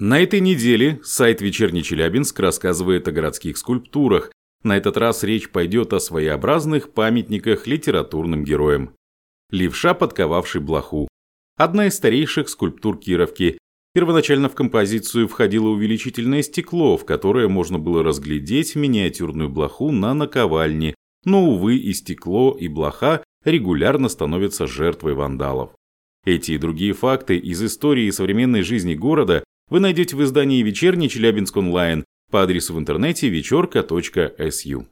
На этой неделе сайт «Вечерний Челябинск» рассказывает о городских скульптурах. На этот раз речь пойдет о своеобразных памятниках литературным героям. Левша, подковавший блоху. Одна из старейших скульптур Кировки. Первоначально в композицию входило увеличительное стекло, в которое можно было разглядеть миниатюрную блоху на наковальне, но, увы, и стекло, и блоха регулярно становятся жертвой вандалов. Эти и другие факты из истории и современной жизни города вы найдете в издании «Вечерний Челябинск онлайн» по адресу в интернете вечерка.су.